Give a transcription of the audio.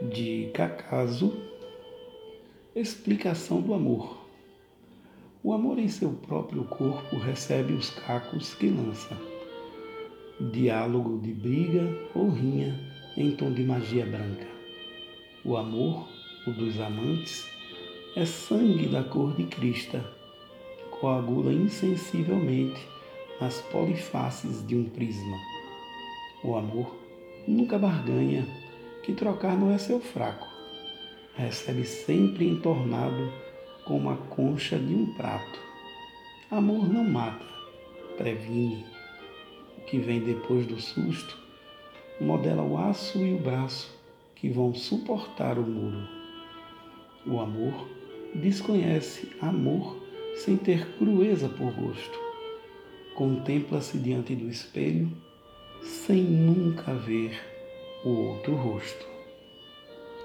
de Cacaso, explicação do amor. O amor em seu próprio corpo recebe os cacos que lança. Diálogo de briga ou rinha em tom de magia branca. O amor, o dos amantes, é sangue da cor de crista, coagula insensivelmente nas polifaces de um prisma. O amor nunca barganha que trocar não é seu fraco. Recebe sempre entornado como a concha de um prato. Amor não mata, previne. O que vem depois do susto modela o aço e o braço que vão suportar o muro. O amor desconhece amor sem ter crueza por gosto. Contempla-se diante do espelho sem nunca ver o outro rosto.